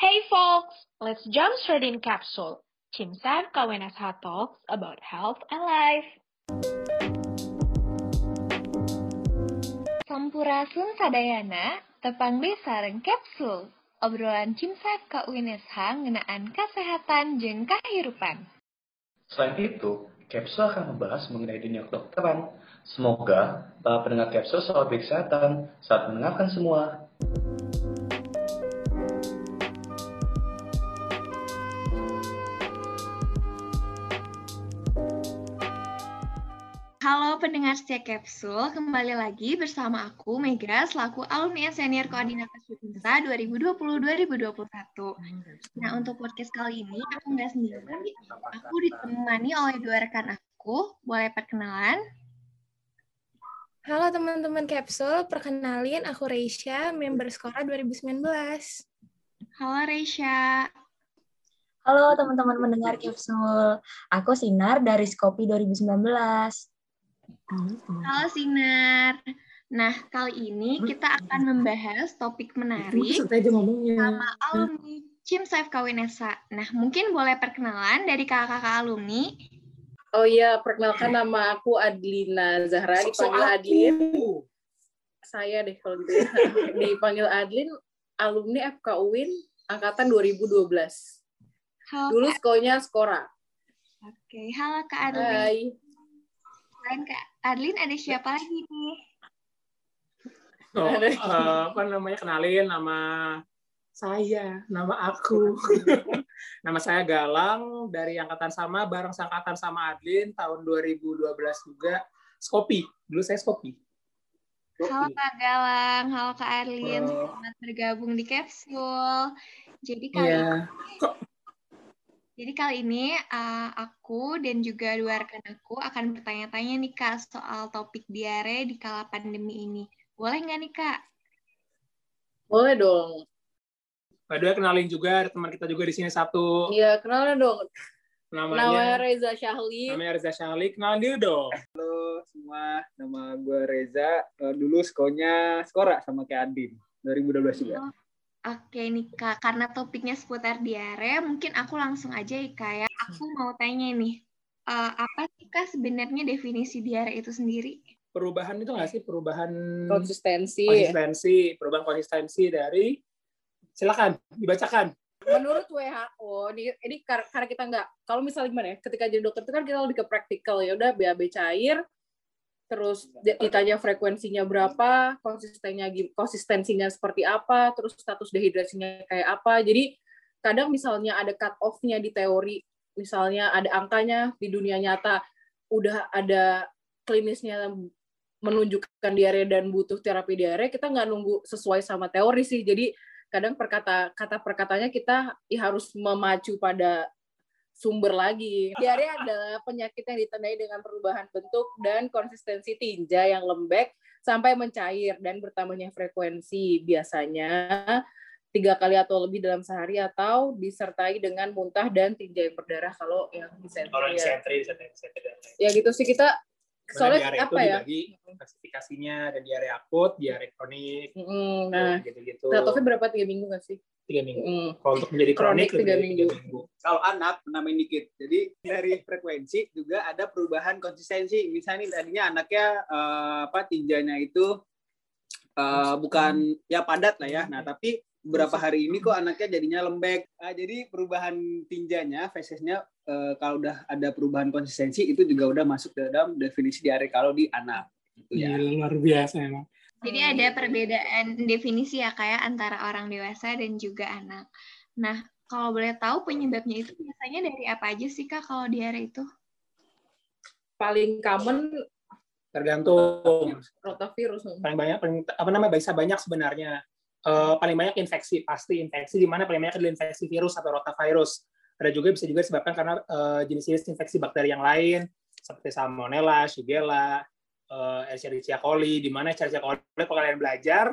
Hey folks, let's jump straight in capsule. Chimsab Kawenasha talks about health and life. Sampurasun sadayana, tepang sareng kapsul. Obrolan Cimsab ka UNSH ngenaan kesehatan jeung kahirupan. Selain itu, Kapsul akan membahas mengenai dunia kedokteran. Semoga para pendengar Kapsul selalu berkesehatan saat mendengarkan semua. Pendengar setia Kapsul, kembali lagi bersama aku Mega selaku alumni senior koordinator Sutinsa 2020-2021. Nah untuk podcast kali ini aku nggak sendiri, aku ditemani oleh dua rekan aku. Boleh perkenalan? Halo teman-teman Kapsul, perkenalin aku Reisha, member Skora 2019. Halo Reisha. Halo teman-teman mendengar Kapsul, aku Sinar dari Skopi 2019. Halo Sinar. Nah, kali ini kita akan membahas topik menarik sama alumni Cim Saif Kawinesa. Nah, mungkin boleh perkenalan dari kakak-kakak alumni. Oh iya, perkenalkan nama aku Adlina Zahra, dipanggil Adlin. Saya deh kalau gitu ya. dipanggil Adlin, alumni FK UIN angkatan 2012. Halo, Dulu sekolahnya Skora. Oke, halo Kak Adlin. Hai. Selain Kak Adlin, ada siapa lagi nih? Oh, eh, apa namanya kenalin nama saya, nama aku. nama saya Galang dari angkatan sama bareng angkatan sama Adlin tahun 2012 juga. Skopi, dulu saya Skopi. Halo Kak Galang, halo Kak Adlin. Halo. Selamat bergabung di Capsule. Jadi kali Iya. Jadi kali ini uh, aku dan juga dua rekan aku akan bertanya-tanya nih Kak soal topik diare di kala pandemi ini. Boleh nggak nih Kak? Boleh dong. By the way, kenalin juga ada teman kita juga di sini satu Iya, kenalan dong. namanya Namanya Reza Syahli. namanya Reza Syahli. Kenalin dulu dong. Halo semua, nama gue Reza. Eh, dulu sekolahnya Skora sama kayak Adin, 2012 juga. Oh, Oke nih Kak, karena topiknya seputar diare, mungkin aku langsung aja ya Kak ya. Aku mau tanya nih, uh, apa sih Kak sebenarnya definisi diare itu sendiri? Perubahan itu nggak sih perubahan Konsistensi. konsistensi, perubahan konsistensi dari silakan dibacakan. Menurut WHO, ini, ini kar- karena kita nggak, kalau misalnya gimana ya, ketika jadi dokter itu kan kita lebih ke praktikal ya udah BAB cair, terus di- ditanya frekuensinya berapa, konsistennya konsistensinya seperti apa, terus status dehidrasinya kayak apa. Jadi kadang misalnya ada cut off-nya di teori, misalnya ada angkanya di dunia nyata udah ada klinisnya menunjukkan diare dan butuh terapi diare, kita nggak nunggu sesuai sama teori sih. Jadi kadang perkata kata perkatanya kita ya harus memacu pada sumber lagi. Diare adalah penyakit yang ditandai dengan perubahan bentuk dan konsistensi tinja yang lembek sampai mencair dan bertambahnya frekuensi biasanya tiga kali atau lebih dalam sehari atau disertai dengan muntah dan tinja yang berdarah kalau yang disentri Orang ya. disentri, disentri, disentri, ya gitu sih kita soalnya diare itu apa ya dibagi klasifikasinya ada diare akut, diare kronik, Mm, nah gitu-gitu. Terakhirnya berapa tiga minggu nggak sih? Tiga minggu. Mm. Kalau untuk menjadi kronik, Kronik tiga dari minggu. Kalau anak, nambahin dikit. Jadi dari frekuensi juga ada perubahan konsistensi. Misalnya nih, tadinya anaknya eh, apa tinjanya itu eh, bukan ya padat lah ya. Nah tapi beberapa hari ini kok anaknya jadinya lembek. Ah, jadi perubahan tinjanya, fesesnya eh, kalau udah ada perubahan konsistensi itu juga udah masuk dalam definisi diare kalau di anak. Gitu ya. Gila, luar biasa emang. Jadi ada perbedaan definisi ya kayak antara orang dewasa dan juga anak. Nah, kalau boleh tahu penyebabnya itu biasanya dari apa aja sih Kak kalau diare itu? Paling common Tergantung. rotavirus. Paling banyak, paling, apa namanya, bisa banyak sebenarnya. Eh, paling banyak infeksi, pasti infeksi di mana paling banyak adalah infeksi virus atau rotavirus. Ada juga bisa juga disebabkan karena eh, jenis-jenis infeksi bakteri yang lain seperti salmonella, shigella, eh, Escherichia coli, di mana Escherichia coli kalau kalian belajar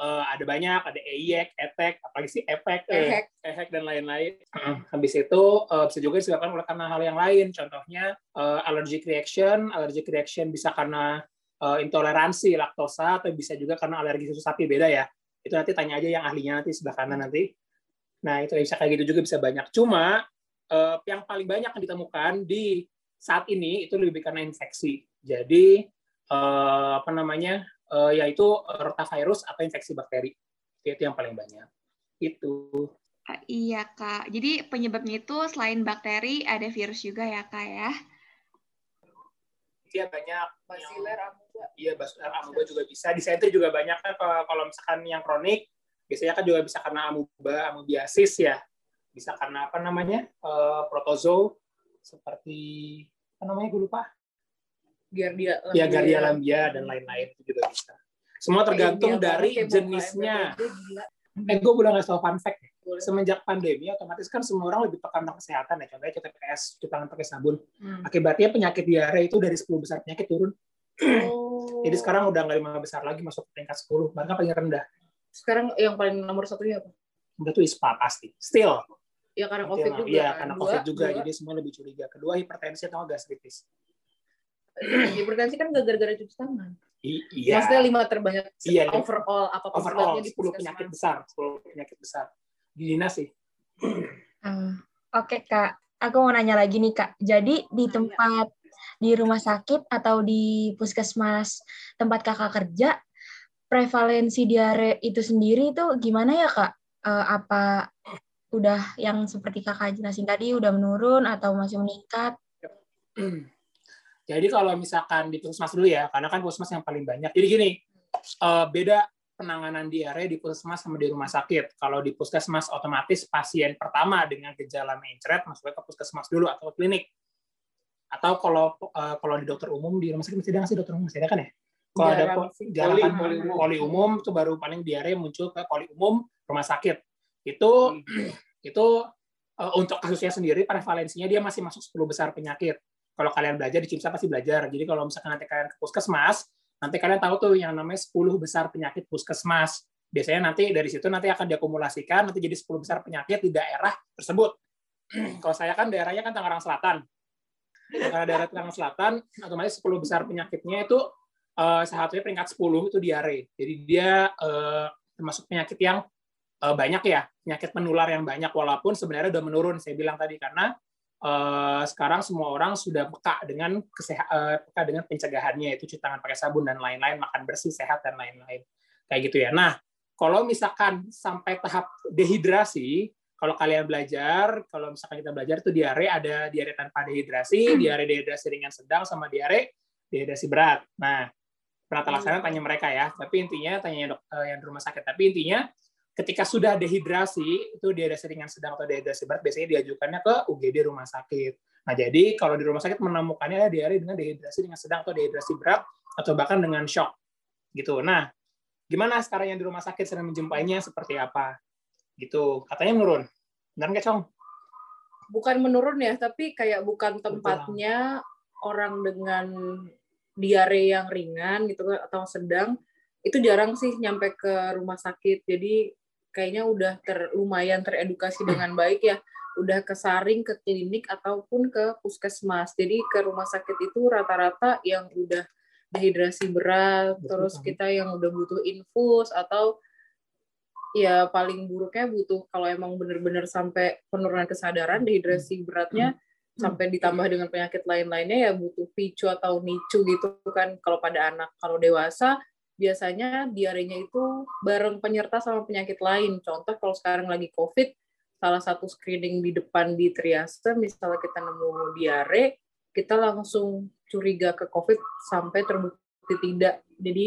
eh, ada banyak, ada EIEC, ETEC, apalagi sih EPEC, eh, Ehek. ehek dan lain-lain. Habis itu bisa juga disebabkan oleh karena hal yang lain. Contohnya eh, allergic reaction, allergic reaction bisa karena intoleransi laktosa atau bisa juga karena alergi susu sapi beda ya. Itu nanti tanya aja yang ahlinya nanti sebelah kanan nanti. Nah, itu bisa kayak gitu juga bisa banyak. Cuma uh, yang paling banyak yang ditemukan di saat ini itu lebih karena infeksi. Jadi uh, apa namanya? Uh, yaitu rotavirus atau infeksi bakteri. Itu yang paling banyak. Itu. Uh, iya, Kak. Jadi penyebabnya itu selain bakteri ada virus juga ya, Kak ya? Iya banyak. Basiler amuba. Iya, basiler amuba juga bisa. Disentri juga banyak kan kalau misalkan yang kronik biasanya kan juga bisa karena amuba, amubiasis ya. Bisa karena apa namanya? Uh, protozo seperti apa namanya gue lupa? Giardia ya Giardia lambia dan lain-lain itu juga bisa. Semua tergantung dari jenisnya. eh gue boleh ngasih tau fun fact semenjak pandemi otomatis kan semua orang lebih tekan tentang kesehatan ya. Contohnya kita PS cuci tangan pakai sabun. Hmm. akibatnya penyakit diare itu dari 10 besar penyakit turun. Oh. jadi sekarang udah nggak lima besar lagi masuk ke tingkat 10 bahkan paling rendah sekarang yang paling nomor satunya apa udah tuh ISPA pasti still Ya karena COVID juga. Iya, karena dua, COVID juga. Dua. Jadi semua lebih curiga. Kedua hipertensi atau gastritis. hipertensi kan gak gara-gara cuci tangan. I iya. Maksudnya lima terbanyak iya, overall apa overall di 10 penyakit besar, 10 penyakit besar. Di dinas sih. Uh, Oke, okay, Kak. Aku mau nanya lagi nih, Kak. Jadi di tempat di rumah sakit atau di puskesmas tempat Kakak kerja, prevalensi diare itu sendiri itu gimana ya, Kak? Uh, apa udah yang seperti kakak jelasin tadi udah menurun atau masih meningkat? Jadi kalau misalkan di puskesmas dulu ya, karena kan puskesmas yang paling banyak. Jadi gini, uh, beda penanganan diare di puskesmas sama di rumah sakit. Kalau di puskesmas otomatis pasien pertama dengan gejala mencret masuknya ke puskesmas dulu atau klinik. Atau kalau uh, kalau di dokter umum di rumah sakit masih ada nggak sih dokter umum masih ada kan ya? Kalau ada jarang kan poli, poli umum itu baru paling diare muncul ke poli umum rumah sakit itu hmm. itu uh, untuk kasusnya sendiri prevalensinya dia masih masuk 10 besar penyakit. Kalau kalian belajar di CIMSA pasti belajar. Jadi kalau misalkan nanti kalian ke puskesmas, nanti kalian tahu tuh yang namanya 10 besar penyakit puskesmas. Biasanya nanti dari situ nanti akan diakumulasikan nanti jadi 10 besar penyakit di daerah tersebut. kalau saya kan daerahnya kan Tangerang Selatan. Karena daerah Tangerang Selatan, otomatis 10 besar penyakitnya itu uh, salah satunya peringkat 10 itu diare. Jadi dia uh, termasuk penyakit yang uh, banyak ya. Penyakit menular yang banyak walaupun sebenarnya udah menurun saya bilang tadi. Karena uh, sekarang semua orang sudah peka dengan kesehat uh, peka dengan pencegahannya. Itu cuci tangan pakai sabun dan lain-lain makan bersih sehat dan lain-lain. Kayak gitu ya. Nah kalau misalkan sampai tahap dehidrasi kalau kalian belajar kalau misalkan kita belajar itu diare ada diare tanpa dehidrasi diare dehidrasi ringan sedang sama diare dehidrasi berat. Nah penata laksana tanya mereka ya tapi intinya tanya dok, yang di rumah sakit tapi intinya ketika sudah dehidrasi, itu dehidrasi ringan sedang atau dehidrasi berat, biasanya diajukannya ke UGD rumah sakit. Nah, jadi kalau di rumah sakit menemukannya ada diare dengan dehidrasi ringan sedang atau dehidrasi berat, atau bahkan dengan shock. Gitu. Nah, gimana sekarang yang di rumah sakit sedang menjumpainya seperti apa? Gitu. Katanya menurun. Benar nggak, Cong? Bukan menurun ya, tapi kayak bukan tempatnya Betul. orang dengan diare yang ringan gitu atau sedang itu jarang sih nyampe ke rumah sakit. Jadi kayaknya udah ter, lumayan teredukasi dengan baik ya udah kesaring ke klinik ataupun ke puskesmas jadi ke rumah sakit itu rata-rata yang udah dehidrasi berat Betul. terus kita yang udah butuh infus atau ya paling buruknya butuh kalau emang bener-bener sampai penurunan kesadaran dehidrasi beratnya hmm. Sampai ditambah dengan penyakit lain-lainnya ya butuh picu atau nicu gitu kan kalau pada anak kalau dewasa biasanya diarenya itu bareng penyerta sama penyakit lain. Contoh kalau sekarang lagi COVID, salah satu screening di depan di triase, misalnya kita nemu diare, kita langsung curiga ke COVID sampai terbukti tidak. Jadi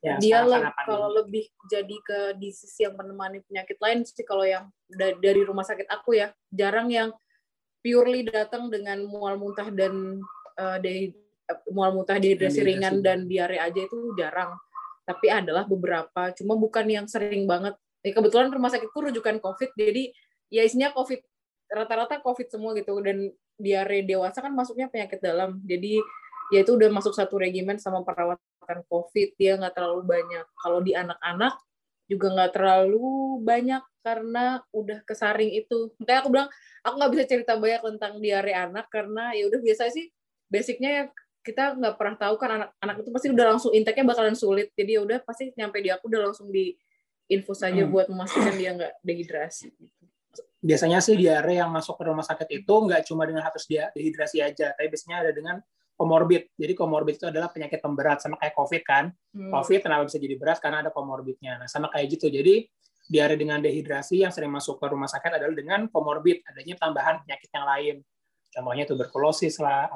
ya, dia le- kalau lebih jadi ke disease yang menemani penyakit lain sih kalau yang dari rumah sakit aku ya jarang yang purely datang dengan mual muntah dan uh, de mual muntah dehidrasi ringan dan diare aja itu jarang. Tapi adalah beberapa cuma bukan yang sering banget. Ya, kebetulan rumah sakitku rujukan covid jadi ya isinya covid rata-rata covid semua gitu. Dan diare dewasa kan masuknya penyakit dalam. Jadi ya itu udah masuk satu regimen sama perawatan covid. Dia nggak terlalu banyak. Kalau di anak-anak juga nggak terlalu banyak karena udah kesaring itu makanya aku bilang aku nggak bisa cerita banyak tentang diare anak karena ya udah biasa sih basicnya ya kita nggak pernah tahu kan anak-anak itu pasti udah langsung intake bakalan sulit jadi ya udah pasti nyampe di aku udah langsung di info saja hmm. buat memastikan dia nggak dehidrasi biasanya sih diare yang masuk ke rumah sakit itu nggak cuma dengan status dia dehidrasi aja, tapi biasanya ada dengan komorbid. Jadi komorbid itu adalah penyakit pemberat sama kayak COVID kan. Hmm. COVID kenapa bisa jadi berat karena ada komorbidnya. Nah, sama kayak gitu. Jadi diare dengan dehidrasi yang sering masuk ke rumah sakit adalah dengan komorbid, adanya tambahan penyakit yang lain. Contohnya tuberkulosis lah.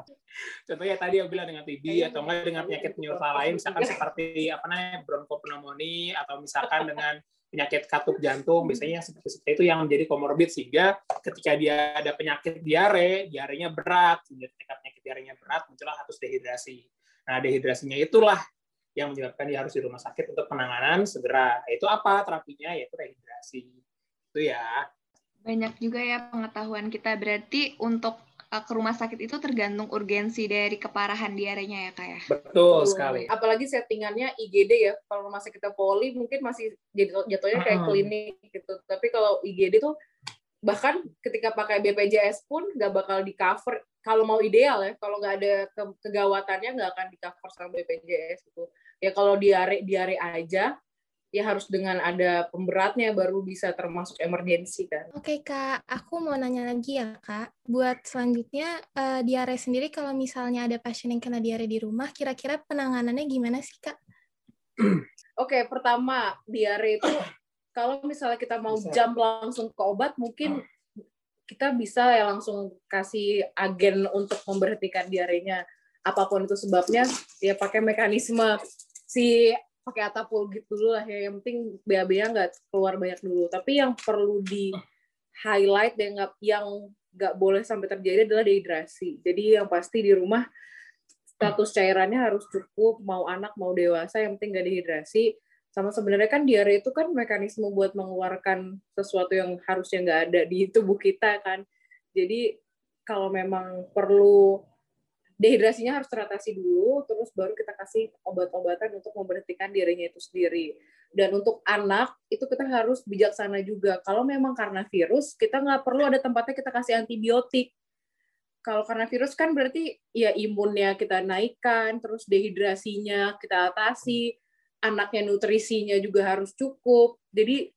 Contohnya tadi yang bilang dengan TB atau enggak dengan penyakit penyerta lain, misalkan seperti apa namanya bronchopneumonia atau misalkan dengan penyakit katup jantung, biasanya yang seperti seperti itu yang menjadi komorbid sehingga ketika dia ada penyakit diare, diarenya berat, sehingga ketika penyakit diarenya berat muncullah status dehidrasi. Nah, dehidrasinya itulah yang menyebabkan dia harus di rumah sakit untuk penanganan segera. Itu apa terapinya? Yaitu rehidrasi. Itu ya. Banyak juga ya pengetahuan kita. Berarti untuk uh, ke rumah sakit itu tergantung urgensi dari keparahan diarenya ya kak ya? Betul sekali. Apalagi settingannya IGD ya. Kalau rumah sakit poli mungkin masih jatuh- jatuhnya kayak Mm-mm. klinik gitu. Tapi kalau IGD tuh bahkan ketika pakai BPJS pun nggak bakal di cover. Kalau mau ideal ya, kalau nggak ada ke- kegawatannya nggak akan di cover sama BPJS gitu. Ya kalau diare diare aja, ya harus dengan ada pemberatnya baru bisa termasuk emergensi kan. Oke Kak, aku mau nanya lagi ya Kak. Buat selanjutnya, eh, diare sendiri kalau misalnya ada pasien yang kena diare di rumah, kira-kira penanganannya gimana sih Kak? Oke, pertama diare itu kalau misalnya kita mau Bisa. jump langsung ke obat, mungkin kita bisa ya langsung kasih agen untuk memberhentikan diarenya. Apa pun itu sebabnya, ya pakai mekanisme si pakai atapulgit dulu lah ya. Yang penting BAB-nya nggak keluar banyak dulu. Tapi yang perlu di highlight dan nggak yang nggak boleh sampai terjadi adalah dehidrasi. Jadi yang pasti di rumah status cairannya harus cukup, mau anak mau dewasa, yang penting nggak dehidrasi. Sama sebenarnya kan diare itu kan mekanisme buat mengeluarkan sesuatu yang harusnya nggak ada di tubuh kita kan. Jadi kalau memang perlu dehidrasinya harus teratasi dulu, terus baru kita kasih obat-obatan untuk memberhentikan diarenya itu sendiri. Dan untuk anak itu kita harus bijaksana juga. Kalau memang karena virus, kita nggak perlu ada tempatnya kita kasih antibiotik. Kalau karena virus kan berarti ya imunnya kita naikkan, terus dehidrasinya kita atasi, anaknya nutrisinya juga harus cukup. Jadi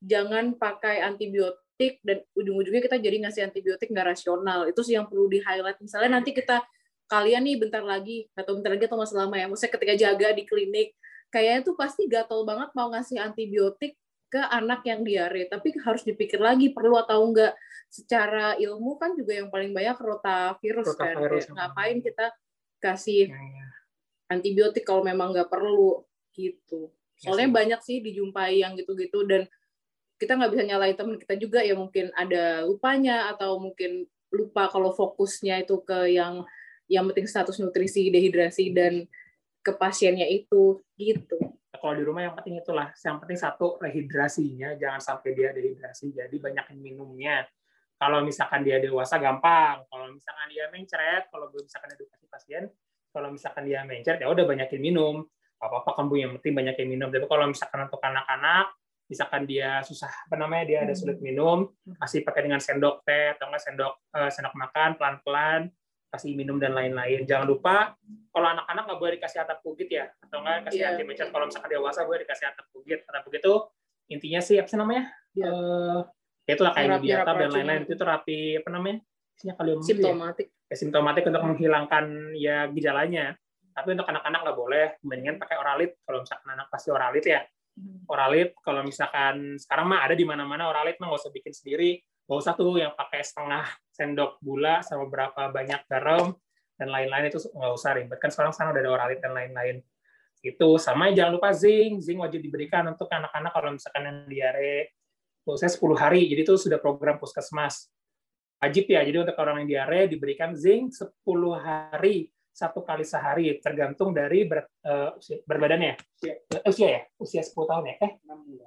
jangan pakai antibiotik dan ujung-ujungnya kita jadi ngasih antibiotik nggak rasional. Itu sih yang perlu di highlight. Misalnya nanti kita kalian nih bentar lagi atau bentar lagi atau masih lama ya, maksudnya ketika jaga di klinik, kayaknya tuh pasti gatel banget mau ngasih antibiotik ke anak yang diare, tapi harus dipikir lagi perlu atau enggak. Secara ilmu kan juga yang paling banyak rotavirus, kan, Rotavirus. Kayak ngapain kita kasih antibiotik kalau memang nggak perlu gitu. Soalnya sih. banyak sih dijumpai yang gitu-gitu dan kita nggak bisa nyalain teman kita juga ya mungkin ada lupanya atau mungkin lupa kalau fokusnya itu ke yang yang penting status nutrisi, dehidrasi dan ke pasiennya itu gitu. Kalau di rumah yang penting itulah, yang penting satu rehidrasinya, jangan sampai dia dehidrasi, jadi banyakin minumnya. Kalau misalkan dia dewasa gampang, kalau misalkan dia mencret, kalau belum misalkan edukasi pasien, kalau misalkan dia mencret ya udah banyakin minum, apa-apa kan Bu, yang penting banyakin minum. Tapi kalau misalkan untuk anak-anak, misalkan dia susah apa namanya dia ada sulit minum, kasih pakai dengan sendok teh atau enggak sendok eh, sendok makan pelan-pelan, kasih minum dan lain-lain. Jangan lupa kalau anak-anak nggak boleh dikasih atap bugit ya, atau enggak kasih Iya. anti mencret. Kalau misalkan dewasa boleh dikasih atap bugit. Atap bugit itu intinya sih apa sih namanya? Iya. Eh, ya itulah kayak diatab nyerap dan lain-lain itu terapi apa namanya? Isinya kalium gitu ya? Simptomatik. ya, simptomatik untuk menghilangkan ya gejalanya. Tapi untuk anak-anak nggak boleh, mendingan pakai oralit. Kalau misalkan anak pasti oralit ya, oralit. Kalau misalkan sekarang mah ada di mana-mana oralit mah nggak usah bikin sendiri. Nggak usah tuh yang pakai setengah sendok gula sama berapa banyak garam dan lain-lain itu nggak usah ribet. Kan sekarang sana udah ada oralit dan lain-lain. Itu sama jangan lupa zinc, zinc wajib diberikan untuk anak-anak kalau misalkan yang diare saya 10 hari. Jadi itu sudah program puskesmas wajib ya. Jadi untuk orang yang diare diberikan zinc 10 hari satu kali sehari tergantung dari berat, eh, usia, berat badannya. Eh, usia ya, usia 10 tahun ya. Eh,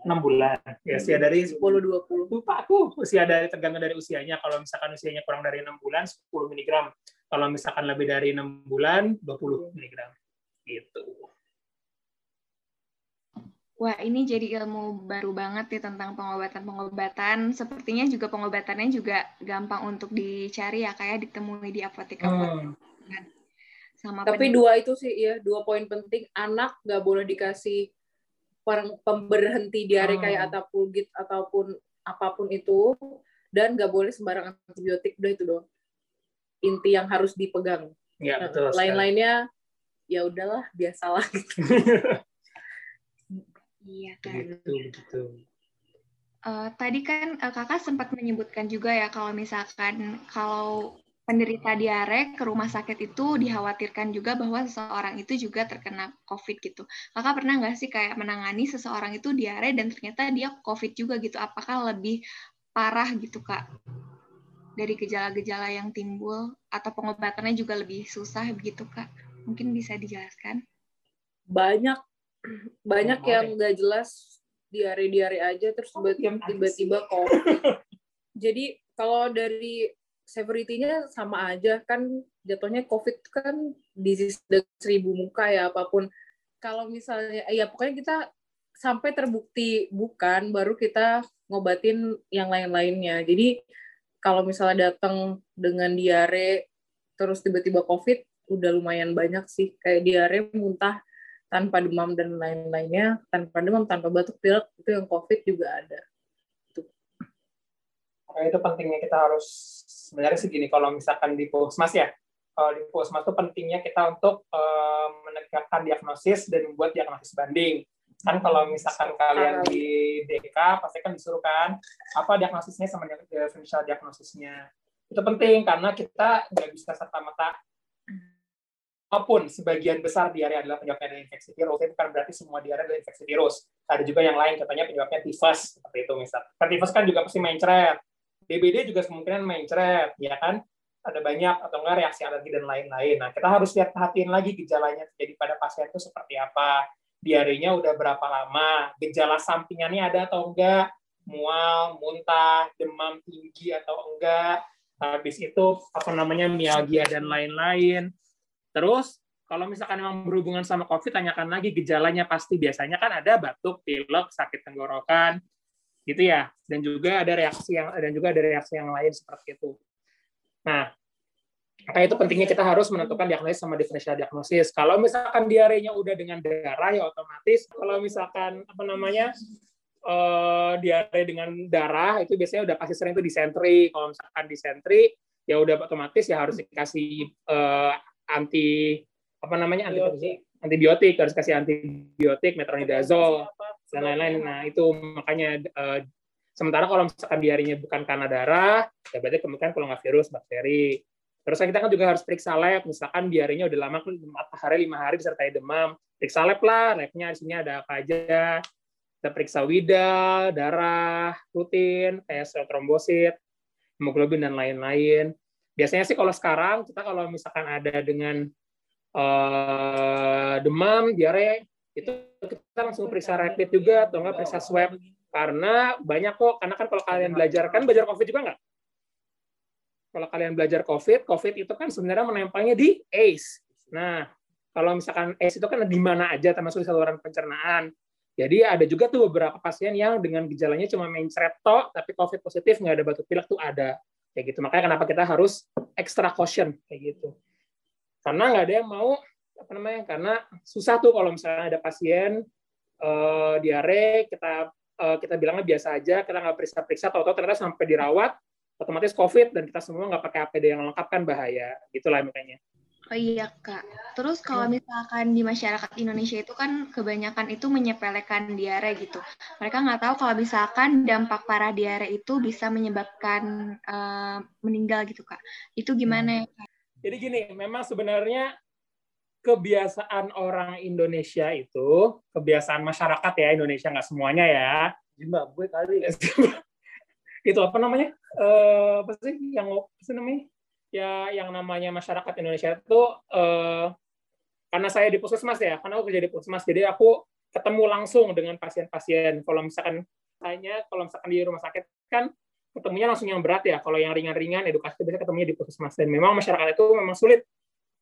6 bulan. Ya, usia dari 10 20. lupa aku usia dari tergantung dari usianya. Kalau misalkan usianya kurang dari 6 bulan 10 mg. Kalau misalkan lebih dari 6 bulan 20 mg. Gitu. Wah, ini jadi ilmu baru banget ya tentang pengobatan-pengobatan. Sepertinya juga pengobatannya juga gampang untuk dicari ya, kayak ditemui di apotek-apotek. Hmm. Sama Tapi penyakit. dua itu sih ya, dua poin penting. Anak nggak boleh dikasih pemberhenti diare Hmm. kayak atapulgit ataupun apa pun itu. dan nggak boleh sembarang antibiotik udah itu doang inti yang harus dipegang Ya, Nah, betul. lain-lainnya ya udahlah biasalah gitu. Iya kan. Begitu, begitu. Eh, tadi kan eh, kakak sempat menyebutkan juga ya kalau misalkan kalau penderita diare ke rumah sakit itu dikhawatirkan juga bahwa seseorang itu juga terkena COVID gitu. Kakak pernah nggak sih kayak menangani seseorang itu diare dan ternyata dia COVID juga gitu? Apakah lebih parah gitu kak dari gejala-gejala yang timbul atau pengobatannya juga lebih susah begitu kak? Mungkin bisa dijelaskan? banyak banyak Ngomong yang nggak jelas diare-diare aja terus Oh, tiba-tiba COVID. Jadi kalau dari severity-nya sama aja kan jatuhnya COVID kan disease seribu muka ya apa pun. Kalau misalnya ya pokoknya kita sampai terbukti bukan baru kita ngobatin yang lain-lainnya. Jadi kalau misalnya datang dengan diare terus tiba-tiba COVID udah lumayan banyak sih kayak diare muntah tanpa demam dan lain-lainnya tanpa demam tanpa batuk pilek itu yang covid juga ada Makanya itu pentingnya kita harus sebenarnya segini kalau misalkan di puskesmas ya kalau di puskesmas itu pentingnya kita untuk eh, menegakkan diagnosis dan membuat diagnosis banding. Kan kalau misalkan kalian di DK pasti kan disuruh kan apa diagnosisnya sama differential diagnosisnya. Itu penting karena kita nggak bisa serta merta maupun sebagian besar diare adalah penyebabnya dari infeksi virus. Itu bukan berarti semua diare adalah infeksi virus. Ada juga yang lain contohnya penyebabnya tifus seperti itu misal. Kan tifus kan juga pasti mencret DBD juga kemungkinan mencret, ya kan? Ada banyak atau enggak reaksi alergi dan lain-lain. Nah, kita harus lihat perhatiin lagi gejalanya terjadi pada pasien itu seperti apa. Diarenya udah berapa lama, gejala sampingannya ada atau enggak, mual, muntah, demam tinggi atau enggak, habis itu apa namanya mialgia dan lain-lain. Terus kalau misalkan memang berhubungan sama COVID, tanyakan lagi gejalanya pasti biasanya kan ada batuk, pilek, sakit tenggorokan, gitu ya. Dan juga ada reaksi yang dan juga ada reaksi yang lain seperti itu. Nah maka itu pentingnya kita harus menentukan diagnosis sama diferensial diagnosis. Kalau misalkan diarenya udah dengan darah ya otomatis kalau misalkan apa namanya eh, diare dengan darah itu biasanya udah pasti sering itu disentri. Kalau misalkan disentri ya udah otomatis ya harus dikasih eh, anti apa namanya antibiotik. antibiotik. Harus kasih antibiotik metronidazole dan lain-lain. Nah, itu makanya eh, sementara kalau misalkan diarinya bukan karena darah, ya berarti kemungkinan kalau nggak virus, bakteri. Terus kita kan juga harus periksa lab, misalkan diarinya udah lama, 4 hari, 5 hari disertai demam. Periksa lab lah, labnya di sini ada apa aja. Kita periksa widal, darah, rutin, kayak sel trombosit, hemoglobin, dan lain-lain. Biasanya sih kalau sekarang, kita kalau misalkan ada dengan eh, demam, diare, itu kita langsung periksa rapid juga atau enggak periksa swab. Karena banyak kok karena kan kalau kalian belajar kan belajar covid juga nggak? Kalau kalian belajar covid covid itu kan sebenarnya menempelnya di ACE nah kalau misalkan ACE itu kan di mana aja termasuk di saluran pencernaan. Jadi ada juga tuh beberapa pasien yang dengan gejalanya cuma mencret tok tapi covid positif nggak ada batuk pilek tuh ada. Kayak gitu. Makanya kenapa kita harus extra caution kayak gitu. Karena nggak ada yang mau apa namanya karena susah tuh kalau misalnya ada pasien eh, diare kita eh, kita bilangnya biasa aja kita nggak periksa-periksa tahu-tahu ternyata sampai dirawat otomatis covid dan kita semua nggak pakai APD yang lengkap kan bahaya gitulah makanya Oh iya kak. Terus kalau misalkan di masyarakat Indonesia itu kan kebanyakan itu menyepelekan diare gitu. Mereka nggak tahu kalau misalkan dampak parah diare itu bisa menyebabkan eh, meninggal gitu kak. Itu gimana ya kak? jadi gini memang sebenarnya kebiasaan orang Indonesia itu kebiasaan masyarakat ya Indonesia nggak semuanya ya. Zimbabwe kali. itu apa namanya? Eh apa sih yang apa sih namanya? Ya yang namanya masyarakat Indonesia itu eh, karena saya di puskesmas ya karena aku kerja di puskesmas jadi aku ketemu langsung dengan pasien-pasien. Kalau misalkan hanya kalau misalkan di rumah sakit kan ketemunya langsung yang berat ya. Kalau yang ringan-ringan edukasi itu biasanya ketemunya di puskesmas. Dan memang masyarakat itu memang sulit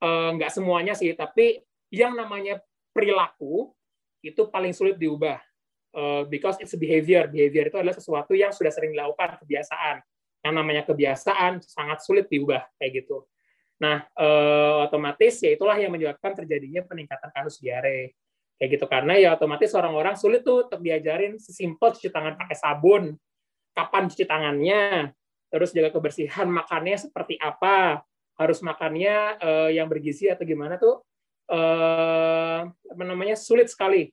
nggak semuanya sih tapi yang namanya perilaku itu paling sulit diubah. Eh, because it's behavior. Behavior itu adalah sesuatu yang sudah sering dilakukan kebiasaan. Yang namanya kebiasaan sangat sulit diubah kayak gitu. Nah, eh, otomatis ya itulah yang menyebabkan terjadinya peningkatan kasus diare. Kayak gitu karena ya otomatis orang-orang sulit tuh untuk diajarin sesimpel cuci tangan pakai sabun, kapan cuci tangannya, terus jaga kebersihan makannya seperti apa, harus makannya uh, yang bergizi atau gimana tuh uh, apa namanya sulit sekali.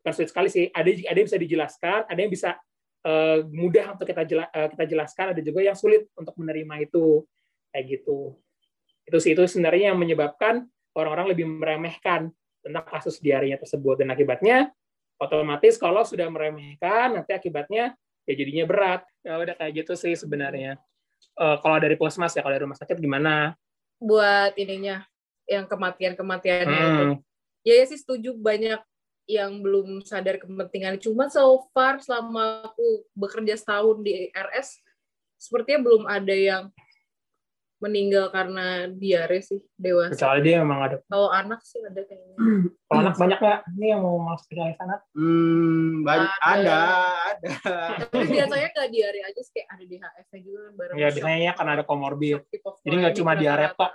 Bukan sulit sekali sih, ada ada yang bisa dijelaskan, ada yang bisa uh, mudah untuk kita jela, uh, kita jelaskan, ada juga yang sulit untuk menerima itu kayak gitu. Itu sih itu sebenarnya yang menyebabkan orang-orang lebih meremehkan tentang kasus diarinya tersebut dan akibatnya otomatis kalau sudah meremehkan nanti akibatnya ya jadinya berat. Ya udah kayak gitu sih sebenarnya. Uh, kalau dari puskesmas ya, kalau dari rumah sakit gimana? Buat ininya yang kematian-kematiannya hmm. itu. Ya, ya sih setuju banyak yang belum sadar kepentingan. Cuma so far selama aku bekerja setahun di RS, sepertinya belum ada yang meninggal karena diare sih dewasa. Kecuali dia memang ada. Kalau anak sih ada kayaknya. Kalau anak banyak nggak? Ini yang mau masuk spesialis anak? Hmm, banyak ada, ada. Tapi biasanya nggak diare aja sih kayak ada DHF juga kan bareng. Iya, biasanya ya karena ada komorbid. Jadi nggak cuma diare tok.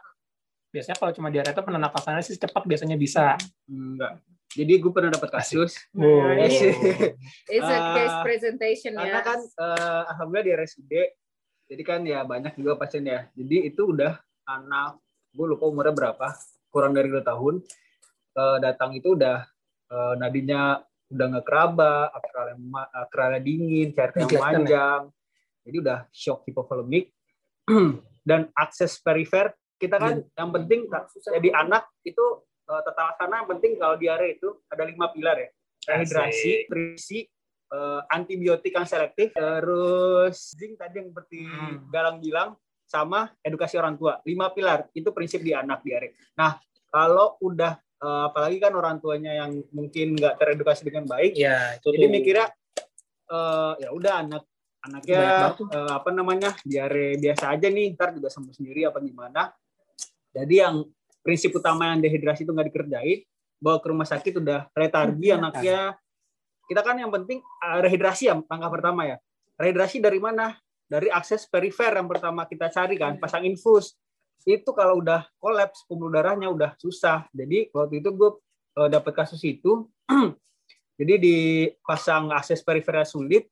Biasanya kalau cuma diare tok penapasannya sih cepat biasanya bisa. Enggak. Jadi gue pernah dapat kasus. Oh. It's a case presentation uh, ya. Karena kan uh, alhamdulillah di RSUD jadi kan ya banyak juga pasien ya. Jadi itu udah anak gue lupa umurnya berapa kurang dari dua tahun uh, datang itu udah uh, nadinya udah nggak keraba akralnya, akralnya dingin cairan yang panjang. Jadi udah shock hipovolemik. Dan akses perifer kita kan ya. yang penting jadi anak itu uh, tata laksana yang penting kalau diare itu ada lima pilar ya. Rehidrasi, nutrisi, uh, antibiotik yang selektif, terus zinc tadi yang seperti hmm. Galang bilang, sama edukasi orang tua. Lima pilar, itu prinsip di anak diare. Nah, kalau udah, uh, apalagi kan orang tuanya yang mungkin nggak teredukasi dengan baik, ya, itu jadi mikirnya, uh, ya udah anak anaknya uh, apa namanya diare biasa aja nih, ntar juga sembuh sendiri apa gimana. Jadi yang prinsip utama yang dehidrasi itu nggak dikerjain, bawa ke rumah sakit udah letargi hmm, anaknya kita kan yang penting uh, rehidrasi ya langkah pertama ya. Rehidrasi dari mana? Dari akses perifer yang pertama kita cari kan, pasang infus. Itu kalau udah kolaps pembuluh darahnya udah susah. Jadi waktu itu gue uh, dapat kasus itu. jadi dipasang akses perifer sulit,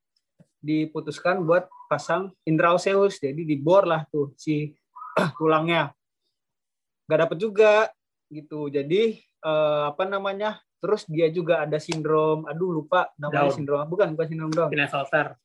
diputuskan buat pasang intraoseus. Jadi dibor lah tuh si tulangnya. Gak dapet juga gitu. Jadi uh, apa namanya Terus dia juga ada sindrom, aduh lupa namanya Down. sindrom, bukan bukan sindrom Down. Klinefelter.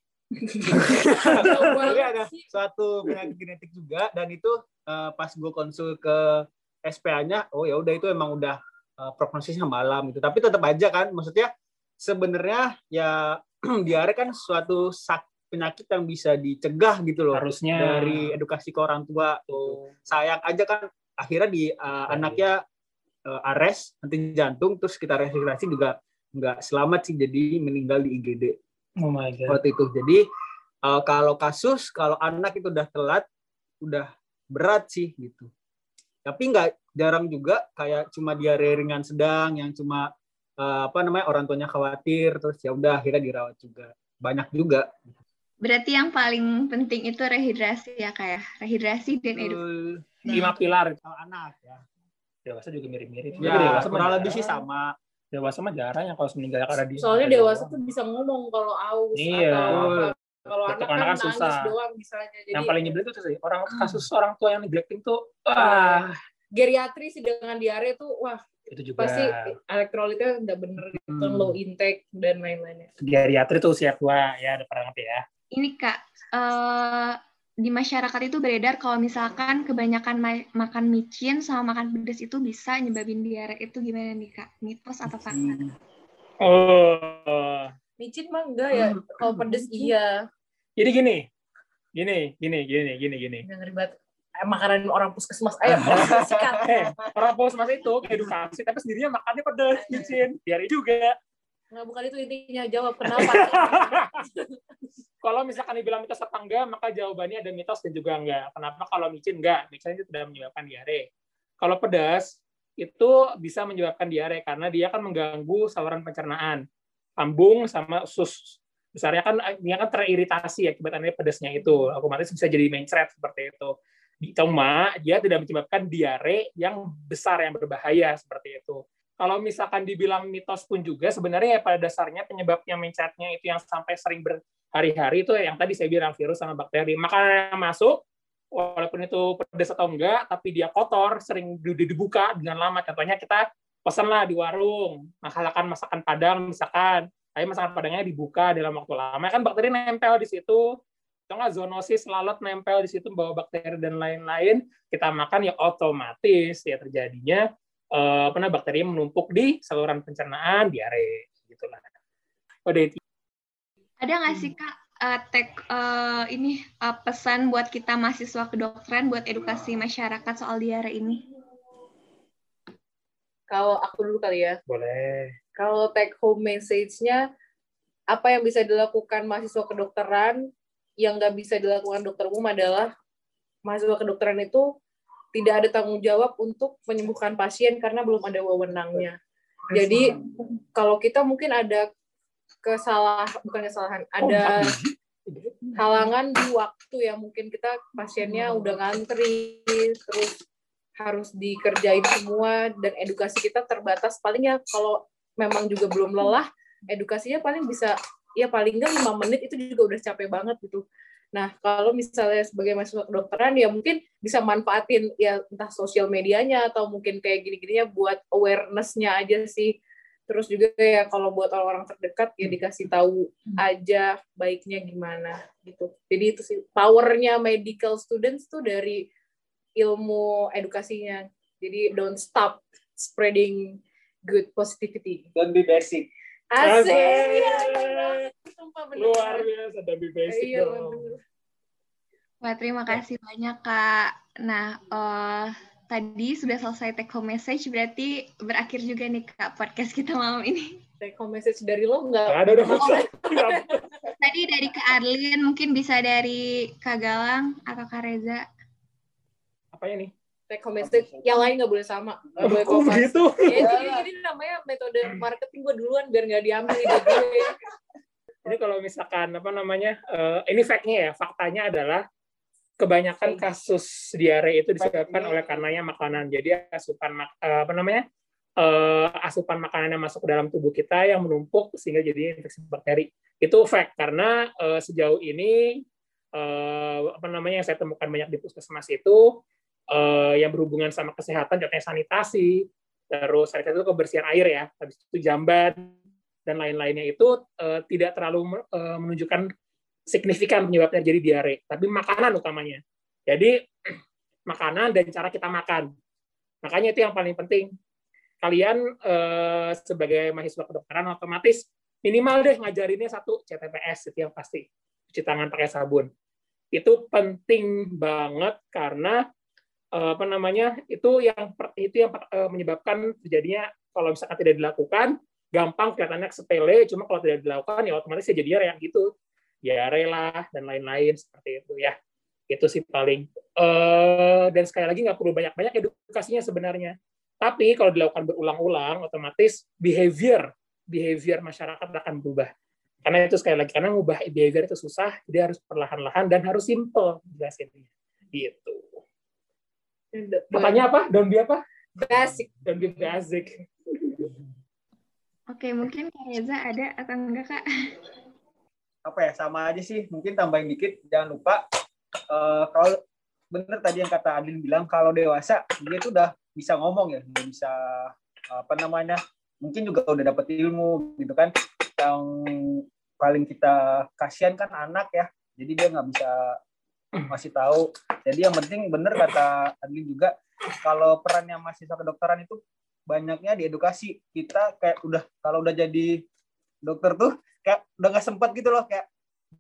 Jadi ada suatu penyakit genetik juga dan itu uh, pas gue konsul ke SPA-nya, oh ya udah itu emang udah uh, prognosisnya malam itu. Tapi tetap aja kan, maksudnya sebenarnya ya diare kan suatu sak penyakit yang bisa dicegah gitu loh. Harusnya dari edukasi ke orang tua. Tuh. Sayang aja kan akhirnya di uh, anaknya uh, ares nanti jantung terus kita registrasi juga nggak selamat sih jadi meninggal di IGD oh my God. waktu itu. Jadi uh, kalau kasus kalau anak itu udah telat udah berat sih gitu. Tapi nggak jarang juga kayak cuma diare ringan sedang yang cuma uh, apa namanya orang tuanya khawatir terus ya udah akhirnya dirawat juga. Banyak juga. Berarti yang paling penting itu rehidrasi ya kayak ya? rehidrasi dan edukasi. Lima pilar. kalau anak ya dewasa juga mirip-mirip. Ya, dewasa kurang lebih sih sama. Dewasa mah jarang yang kalau meninggal karena di. Soalnya dewasa tuh bisa ngomong kalau aus iya. atau Kalau anak kan, kan susah. doang misalnya. Jadi, yang paling nyebelin tuh sih orang kasus orang tua yang neglecting tuh wah geriatri sih dengan diare tuh wah itu juga pasti elektrolitnya udah bener gitu hmm. low intake dan lain-lainnya. Geriatri tuh siap tua ya ada pernah ngerti ya. Ini kak, uh, di masyarakat itu beredar kalau misalkan kebanyakan ma makan micin sama makan pedas itu bisa nyebabin diare itu gimana nih kak? Mitos atau fakta? Oh, micin mah enggak ya, hmm. kalau pedas iya. Jadi gini, gini, gini, gini, gini, gini. Jangan ribet. Eh, makanan orang puskesmas ayo sikat. eh, orang puskesmas itu edukasi tapi sendirinya makannya pedas micin diare juga Nggak, bukan itu intinya. Jawab kenapa. kalau misalkan dibilang mitos apa enggak, maka jawabannya ada mitos dan juga enggak. Kenapa kalau micin enggak? Micin itu tidak menyebabkan diare. Kalau pedas, itu bisa menyebabkan diare karena dia akan mengganggu saluran pencernaan. Lambung sama usus. Besarnya kan dia kan teriritasi akibat adanya pedasnya itu. Otomatis bisa jadi mencret seperti itu. Cuma dia tidak menyebabkan diare yang besar yang berbahaya seperti itu. Kalau misalkan dibilang mitos pun juga sebenarnya ya pada dasarnya penyebabnya mencetnya itu yang sampai sering berhari-hari itu yang tadi saya bilang virus sama bakteri. Makanan yang masuk walaupun itu pedas atau enggak tapi dia kotor sering dibuka dengan lama. Contohnya kita pesanlah di warung masakan masakan Padang misalkan, tapi masakan Padangnya dibuka dalam waktu lama kan bakteri nempel di situ. Atau enggak zoonosis lalat nempel di situ bawa bakteri dan lain-lain, kita makan ya otomatis ya terjadinya uh, apa namanya bakteri menumpuk di saluran pencernaan diare gitulah. Oh, Ada nggak sih kak uh, tag uh, ini uh, pesan buat kita mahasiswa kedokteran buat edukasi masyarakat soal diare ini? Kalau aku dulu kali ya. Boleh. Kalau take home message-nya apa yang bisa dilakukan mahasiswa kedokteran yang nggak bisa dilakukan dokter umum adalah mahasiswa kedokteran itu tidak ada tanggung jawab untuk menyembuhkan pasien karena belum ada wewenangnya. Jadi kalau kita mungkin ada kesalah bukan kesalahan, ada halangan di waktu yang mungkin kita pasiennya udah ngantri terus harus dikerjain semua dan edukasi kita terbatas. Paling ya kalau memang juga belum lelah edukasinya paling bisa ya paling nggak lima menit itu juga udah capek banget gitu Nah, kalau misalnya sebagai mahasiswa kedokteran ya mungkin bisa manfaatin ya entah sosial medianya atau mungkin kayak gini-gininya buat awareness-nya aja sih. Terus juga ya kalau buat orang-orang terdekat ya dikasih tahu aja baiknya gimana gitu. Jadi itu sih powernya medical students tuh dari ilmu edukasinya. Jadi don't stop spreading good positivity. Don't be basic. Asik. Iya, Luar biasa Dabi Basic iya, Wah, terima kasih banyak Kak. Nah, uh, tadi sudah selesai take home message, berarti berakhir juga nih Kak podcast kita malam ini. Take home message dari lo nggak? Ada dong. tadi dari Kak Arlin, mungkin bisa dari Kak Galang atau Kak Reza. Apa ya nih? take home message yang lain nggak boleh sama nggak boleh oh, gitu ya, jadi ini namanya metode marketing gue duluan biar nggak diambil ide gue jadi kalau misalkan apa namanya uh, ini fact-nya ya faktanya adalah kebanyakan kasus diare itu disebabkan oleh karenanya makanan. Jadi asupan uh, apa namanya uh, asupan makanan yang masuk ke dalam tubuh kita yang menumpuk sehingga jadi infeksi bakteri. Itu fact karena uh, sejauh ini uh, apa namanya yang saya temukan banyak di puskesmas itu uh, yang berhubungan sama kesehatan, contohnya sanitasi, terus sanitasi itu kebersihan air ya, habis itu jamban dan lain-lainnya itu uh, tidak terlalu uh, menunjukkan signifikan penyebabnya jadi diare, tapi makanan utamanya. Jadi makanan dan cara kita makan. Makanya itu yang paling penting. Kalian uh, sebagai mahasiswa kedokteran otomatis minimal deh ngajarinnya satu CTPS itu yang pasti cuci tangan pakai sabun. Itu penting banget karena apa namanya itu yang itu yang menyebabkan terjadinya kalau misalkan tidak dilakukan gampang kelihatannya sepele cuma kalau tidak dilakukan ya otomatis ya jadi yang gitu ya rela dan lain-lain seperti itu ya itu sih paling uh, dan sekali lagi nggak perlu banyak-banyak edukasinya sebenarnya tapi kalau dilakukan berulang-ulang otomatis behavior behavior masyarakat akan berubah karena itu sekali lagi karena mengubah behavior itu susah jadi harus perlahan-lahan dan harus simple jelasinnya gitu Pertanyaan apa? Don't be apa? Basic. Don't be basic. Oke, mungkin Kak Reza ada atau enggak, Kak? Apa ya, sama aja sih. Mungkin tambahin dikit, jangan lupa. Uh, kalau bener tadi yang kata Adin bilang, kalau dewasa, dia tuh udah bisa ngomong ya. Udah bisa, apa namanya, mungkin juga udah dapet ilmu, gitu kan. Yang paling kita kasihan kan anak ya. Jadi dia nggak bisa masih tahu. Jadi yang penting benar kata Adlin juga kalau perannya mahasiswa kedokteran itu banyaknya di edukasi. Kita kayak udah kalau udah jadi dokter tuh kayak udah nggak sempat gitu loh kayak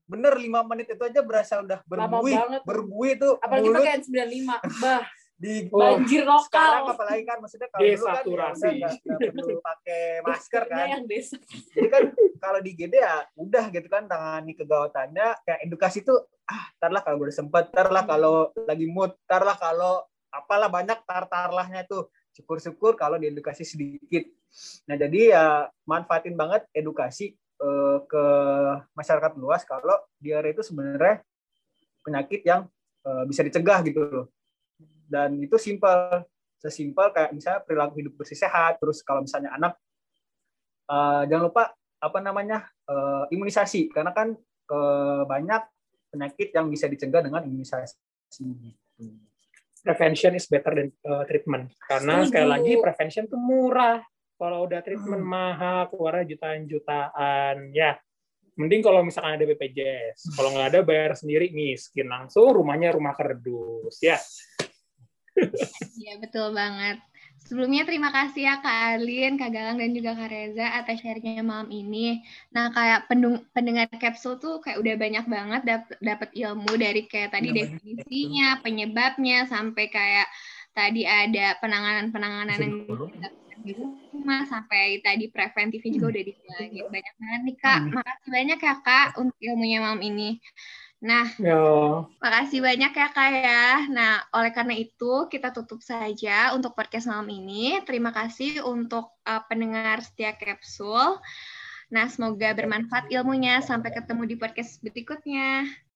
bener lima menit itu aja berasa udah berbuih berbuih tuh apalagi pakai N95 bah di banjir lokal. Sekarang apalagi kan maksudnya kalau dulu kan ya nggak perlu pakai masker kan. yang desa. Jadi kan kalau di GD ya udah gitu kan tangani kegawatannya kayak edukasi tuh ah tarlah kalau udah sempet tarlah kalau lagi mood tarlah kalau apalah banyak tar tarlahnya tuh syukur-syukur kalau diedukasi sedikit. Nah jadi ya manfaatin banget edukasi eh, ke masyarakat luas kalau diare itu sebenarnya penyakit yang eh, bisa dicegah gitu loh dan itu simpel sesimpel kayak misalnya perilaku hidup bersih sehat, terus kalau misalnya anak uh, jangan lupa apa namanya uh, imunisasi karena kan uh, banyak penyakit yang bisa dicegah dengan imunisasi. Prevention is better than uh, treatment karena sekali lagi prevention tuh murah. Kalau udah treatment hmm. mahal, keluarnya jutaan-jutaan. Ya, mending kalau misalkan ada BPJS. Kalau nggak ada bayar sendiri miskin langsung rumahnya rumah kerdus ya. Iya betul banget. Sebelumnya terima kasih ya Kak Alin, Kak Galang, dan juga Kak Reza atas sharingnya malam ini. Nah kayak pendengar kapsul tuh kayak udah banyak banget dapat ilmu dari kayak tadi ya, definisinya, penyebabnya, sampai kayak tadi ada penanganan-penanganan yang di rumah, sampai tadi preventifnya juga hmm. udah dibilangin. Banyak banget nih Kak. Hmm. Makasih banyak ya Kak untuk ilmunya malam ini. Nah, Yo. makasih banyak ya Kak ya. Nah, oleh karena itu kita tutup saja untuk podcast malam ini. Terima kasih untuk uh, pendengar setia Kapsul. Nah, semoga bermanfaat ilmunya. Sampai ketemu di podcast berikutnya.